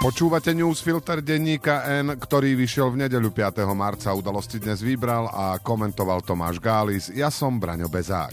Počúvate newsfilter denníka N, ktorý vyšiel v nedeľu 5. marca. Udalosti dnes vybral a komentoval Tomáš Gális. Ja som Braňo Bezák.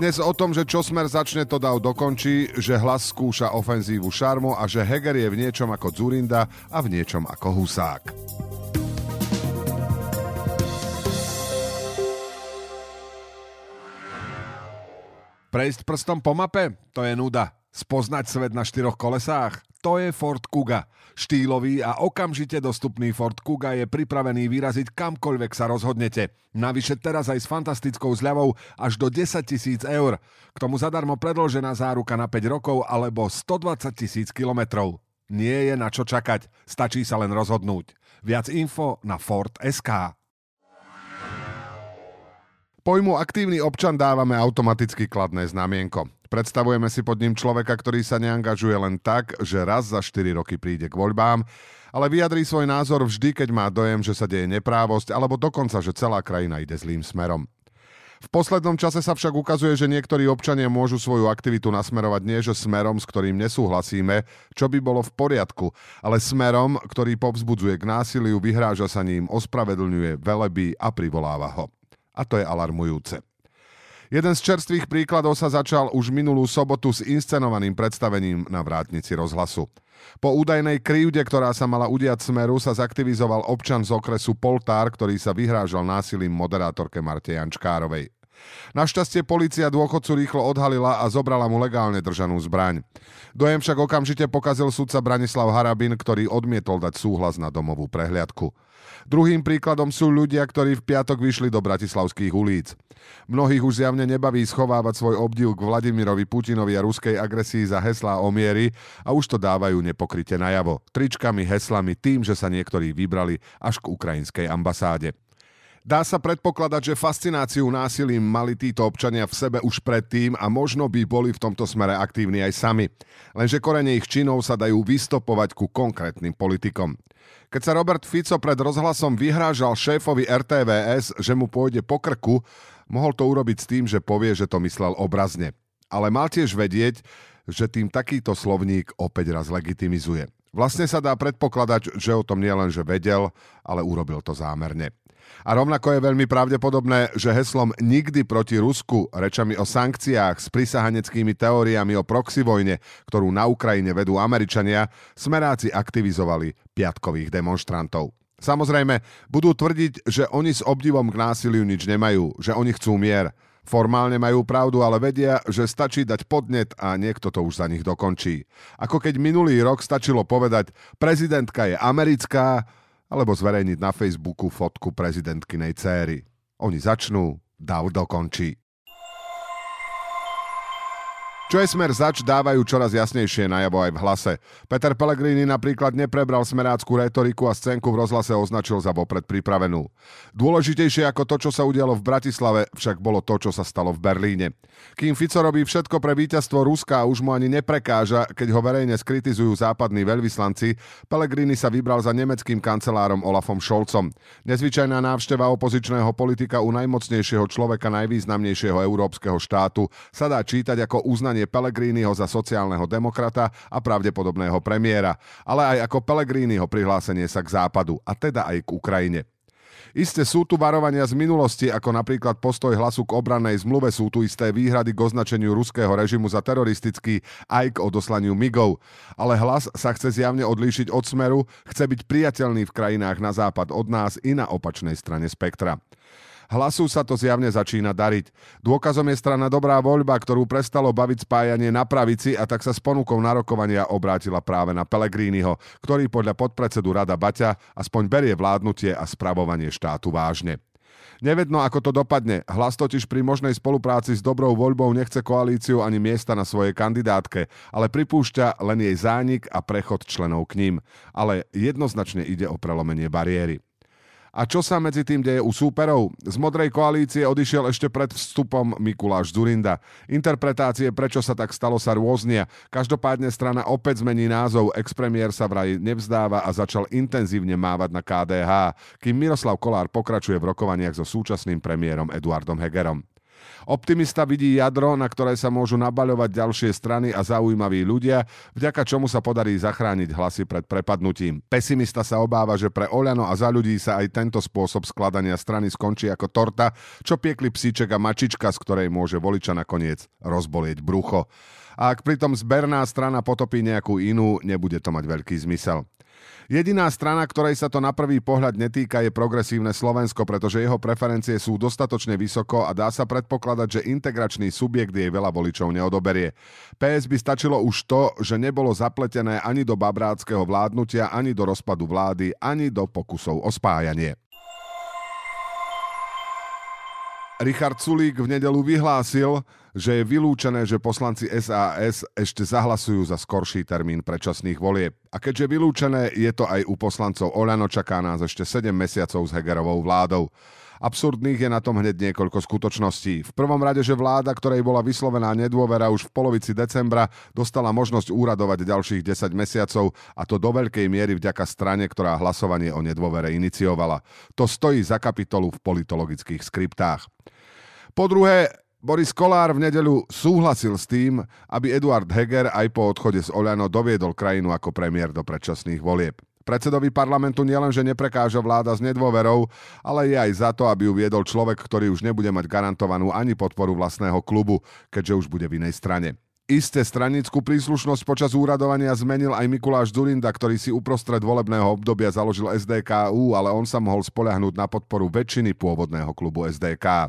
Dnes o tom, že čo smer začne, to dav dokončí, že hlas skúša ofenzívu Šarmo a že Heger je v niečom ako Zurinda a v niečom ako Husák. Prejsť prstom po mape? To je nuda. Spoznať svet na štyroch kolesách? To je Ford Kuga. Štýlový a okamžite dostupný Ford Kuga je pripravený vyraziť kamkoľvek sa rozhodnete. Navyše teraz aj s fantastickou zľavou až do 10 tisíc eur. K tomu zadarmo predložená záruka na 5 rokov alebo 120 tisíc kilometrov. Nie je na čo čakať, stačí sa len rozhodnúť. Viac info na Ford SK. Pojmu aktívny občan dávame automaticky kladné znamienko. Predstavujeme si pod ním človeka, ktorý sa neangažuje len tak, že raz za 4 roky príde k voľbám, ale vyjadrí svoj názor vždy, keď má dojem, že sa deje neprávosť, alebo dokonca, že celá krajina ide zlým smerom. V poslednom čase sa však ukazuje, že niektorí občania môžu svoju aktivitu nasmerovať nie že smerom, s ktorým nesúhlasíme, čo by bolo v poriadku, ale smerom, ktorý povzbudzuje k násiliu, vyhráža sa ním, ospravedlňuje, velebí a privoláva ho. A to je alarmujúce. Jeden z čerstvých príkladov sa začal už minulú sobotu s inscenovaným predstavením na vrátnici rozhlasu. Po údajnej krivde, ktorá sa mala udiať smeru, sa zaktivizoval občan z okresu Poltár, ktorý sa vyhrážal násilím moderátorke Marte Jančkárovej. Našťastie policia dôchodcu rýchlo odhalila a zobrala mu legálne držanú zbraň. Dojem však okamžite pokazil sudca Branislav Harabin, ktorý odmietol dať súhlas na domovú prehliadku. Druhým príkladom sú ľudia, ktorí v piatok vyšli do bratislavských ulic. Mnohých už zjavne nebaví schovávať svoj obdiv k Vladimirovi Putinovi a ruskej agresii za heslá o miery a už to dávajú nepokryte najavo. Tričkami, heslami, tým, že sa niektorí vybrali až k ukrajinskej ambasáde. Dá sa predpokladať, že fascináciu násilím mali títo občania v sebe už predtým a možno by boli v tomto smere aktívni aj sami. Lenže korene ich činov sa dajú vystopovať ku konkrétnym politikom. Keď sa Robert Fico pred rozhlasom vyhrážal šéfovi RTVS, že mu pôjde po krku, mohol to urobiť s tým, že povie, že to myslel obrazne. Ale mal tiež vedieť, že tým takýto slovník opäť raz legitimizuje. Vlastne sa dá predpokladať, že o tom nielen že vedel, ale urobil to zámerne. A rovnako je veľmi pravdepodobné, že heslom nikdy proti Rusku, rečami o sankciách s prisahaneckými teóriami o proxy vojne, ktorú na Ukrajine vedú Američania, smeráci aktivizovali piatkových demonstrantov. Samozrejme, budú tvrdiť, že oni s obdivom k násiliu nič nemajú, že oni chcú mier. Formálne majú pravdu, ale vedia, že stačí dať podnet a niekto to už za nich dokončí. Ako keď minulý rok stačilo povedať, prezidentka je americká, alebo zverejniť na Facebooku fotku prezidentkynej céry. Oni začnú, Dav dokončí. Čo je smer zač, dávajú čoraz jasnejšie najavo aj v hlase. Peter Pellegrini napríklad neprebral smeráckú retoriku a scénku v rozhlase označil za vopred pripravenú. Dôležitejšie ako to, čo sa udialo v Bratislave, však bolo to, čo sa stalo v Berlíne. Kým Fico robí všetko pre víťazstvo Ruska a už mu ani neprekáža, keď ho verejne skritizujú západní veľvyslanci, Pellegrini sa vybral za nemeckým kancelárom Olafom Scholzom. Nezvyčajná návšteva opozičného politika u najmocnejšieho človeka najvýznamnejšieho európskeho štátu sa dá čítať ako uznanie uznanie Pellegriniho za sociálneho demokrata a pravdepodobného premiéra, ale aj ako Pellegriniho prihlásenie sa k západu, a teda aj k Ukrajine. Isté sú tu varovania z minulosti, ako napríklad postoj hlasu k obrannej zmluve, sú tu isté výhrady k označeniu ruského režimu za teroristický aj k odoslaniu migov. Ale hlas sa chce zjavne odlíšiť od smeru, chce byť priateľný v krajinách na západ od nás i na opačnej strane spektra. Hlasu sa to zjavne začína dariť. Dôkazom je strana Dobrá voľba, ktorú prestalo baviť spájanie na pravici a tak sa s ponukou narokovania obrátila práve na Pelegrínyho, ktorý podľa podpredsedu Rada Baťa aspoň berie vládnutie a spravovanie štátu vážne. Nevedno, ako to dopadne. Hlas totiž pri možnej spolupráci s dobrou voľbou nechce koalíciu ani miesta na svojej kandidátke, ale pripúšťa len jej zánik a prechod členov k ním. Ale jednoznačne ide o prelomenie bariéry. A čo sa medzi tým deje u súperov? Z modrej koalície odišiel ešte pred vstupom Mikuláš Zurinda. Interpretácie, prečo sa tak stalo, sa rôznia. Každopádne strana opäť zmení názov. Expremiér sa vraj nevzdáva a začal intenzívne mávať na KDH, kým Miroslav Kolár pokračuje v rokovaniach so súčasným premiérom Eduardom Hegerom. Optimista vidí jadro, na ktoré sa môžu nabaľovať ďalšie strany a zaujímaví ľudia, vďaka čomu sa podarí zachrániť hlasy pred prepadnutím. Pesimista sa obáva, že pre Oľano a za ľudí sa aj tento spôsob skladania strany skončí ako torta, čo piekli psíček a mačička, z ktorej môže voliča nakoniec rozbolieť brucho. A ak pritom zberná strana potopí nejakú inú, nebude to mať veľký zmysel. Jediná strana, ktorej sa to na prvý pohľad netýka, je progresívne Slovensko, pretože jeho preferencie sú dostatočne vysoko a dá sa predpokladať, že integračný subjekt jej veľa voličov neodoberie. PS by stačilo už to, že nebolo zapletené ani do babráckého vládnutia, ani do rozpadu vlády, ani do pokusov o spájanie. Richard Sulík v nedelu vyhlásil, že je vylúčené, že poslanci SAS ešte zahlasujú za skorší termín predčasných volieb. A keďže vylúčené, je to aj u poslancov Oľano, čaká nás ešte 7 mesiacov s Hegerovou vládou. Absurdných je na tom hneď niekoľko skutočností. V prvom rade, že vláda, ktorej bola vyslovená nedôvera už v polovici decembra, dostala možnosť úradovať ďalších 10 mesiacov a to do veľkej miery vďaka strane, ktorá hlasovanie o nedôvere iniciovala. To stojí za kapitolu v politologických skriptách. Po druhé, Boris Kolár v nedeľu súhlasil s tým, aby Eduard Heger aj po odchode z Oľano doviedol krajinu ako premiér do predčasných volieb. Predsedovi parlamentu nielenže neprekáža vláda s nedôverou, ale je aj za to, aby ju viedol človek, ktorý už nebude mať garantovanú ani podporu vlastného klubu, keďže už bude v inej strane. Isté stranickú príslušnosť počas úradovania zmenil aj Mikuláš Zurinda, ktorý si uprostred volebného obdobia založil SDKU, ale on sa mohol spoľahnúť na podporu väčšiny pôvodného klubu SDK.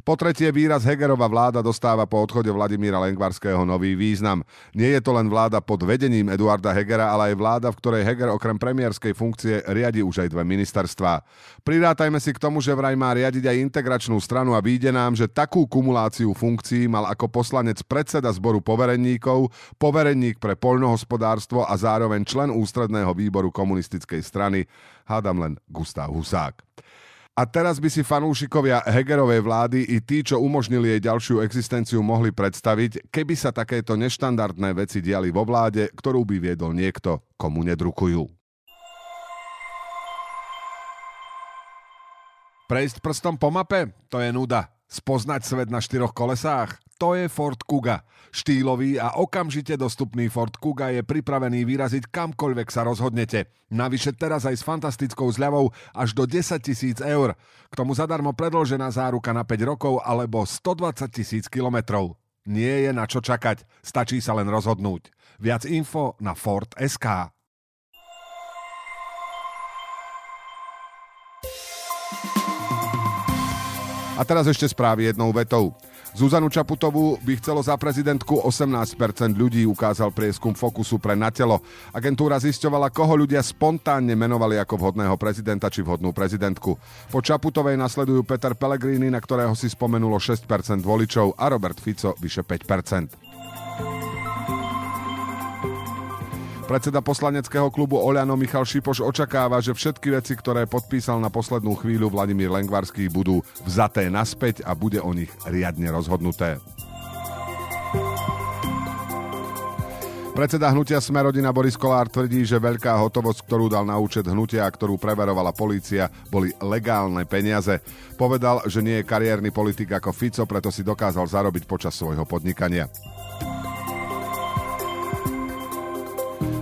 Po tretie, výraz Hegerova vláda dostáva po odchode Vladimíra Lengvarského nový význam. Nie je to len vláda pod vedením Eduarda Hegera, ale aj vláda, v ktorej Heger okrem premiérskej funkcie riadi už aj dve ministerstvá. Prirátajme si k tomu, že vraj má riadiť aj integračnú stranu a výjde nám, že takú kumuláciu funkcií mal ako poslanec predseda zboru poverenníkov, poverenník pre poľnohospodárstvo a zároveň člen ústredného výboru komunistickej strany, hádam len Gustav Husák. A teraz by si fanúšikovia Hegerovej vlády i tí, čo umožnili jej ďalšiu existenciu, mohli predstaviť, keby sa takéto neštandardné veci diali vo vláde, ktorú by viedol niekto, komu nedrukujú. Prejsť prstom po mape? To je nuda. Spoznať svet na štyroch kolesách? To je Ford Kuga. Štýlový a okamžite dostupný Ford Kuga je pripravený vyraziť kamkoľvek sa rozhodnete. Navyše teraz aj s fantastickou zľavou až do 10 tisíc eur. K tomu zadarmo predložená záruka na 5 rokov alebo 120 tisíc kilometrov. Nie je na čo čakať, stačí sa len rozhodnúť. Viac info na Ford A teraz ešte správy jednou vetou. Zuzanu Čaputovú by chcelo za prezidentku 18% ľudí, ukázal prieskum Fokusu pre na telo. Agentúra zisťovala, koho ľudia spontánne menovali ako vhodného prezidenta či vhodnú prezidentku. Po Čaputovej nasledujú Peter Pellegrini, na ktorého si spomenulo 6% voličov a Robert Fico vyše 5%. Predseda poslaneckého klubu Oľano Michal Šipoš očakáva, že všetky veci, ktoré podpísal na poslednú chvíľu Vladimír Lengvarský, budú vzaté naspäť a bude o nich riadne rozhodnuté. Predseda hnutia Smerodina Boris Kolár tvrdí, že veľká hotovosť, ktorú dal na účet hnutia a ktorú preverovala polícia, boli legálne peniaze. Povedal, že nie je kariérny politik ako Fico, preto si dokázal zarobiť počas svojho podnikania.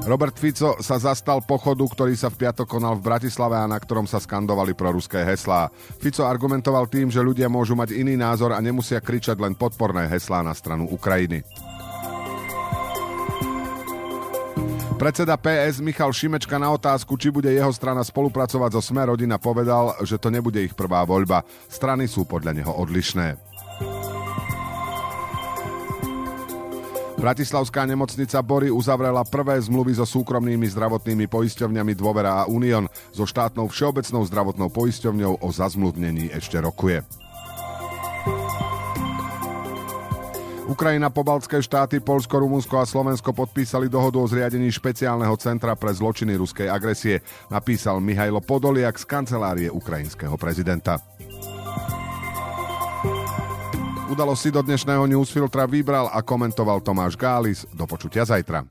Robert Fico sa zastal pochodu, ktorý sa v piatok konal v Bratislave a na ktorom sa skandovali proruské heslá. Fico argumentoval tým, že ľudia môžu mať iný názor a nemusia kričať len podporné heslá na stranu Ukrajiny. Predseda PS Michal Šimečka na otázku, či bude jeho strana spolupracovať so Sme rodina povedal, že to nebude ich prvá voľba. Strany sú podľa neho odlišné. Bratislavská nemocnica Bory uzavrela prvé zmluvy so súkromnými zdravotnými poisťovňami Dôvera a Unión. So štátnou všeobecnou zdravotnou poisťovňou o zazmluvnení ešte rokuje. Ukrajina, pobaltské štáty, Polsko, Rumunsko a Slovensko podpísali dohodu o zriadení špeciálneho centra pre zločiny ruskej agresie, napísal Mihajlo Podoliak z kancelárie ukrajinského prezidenta. Udalosti do dnešného newsfiltra vybral a komentoval Tomáš Gális. Do počutia zajtra.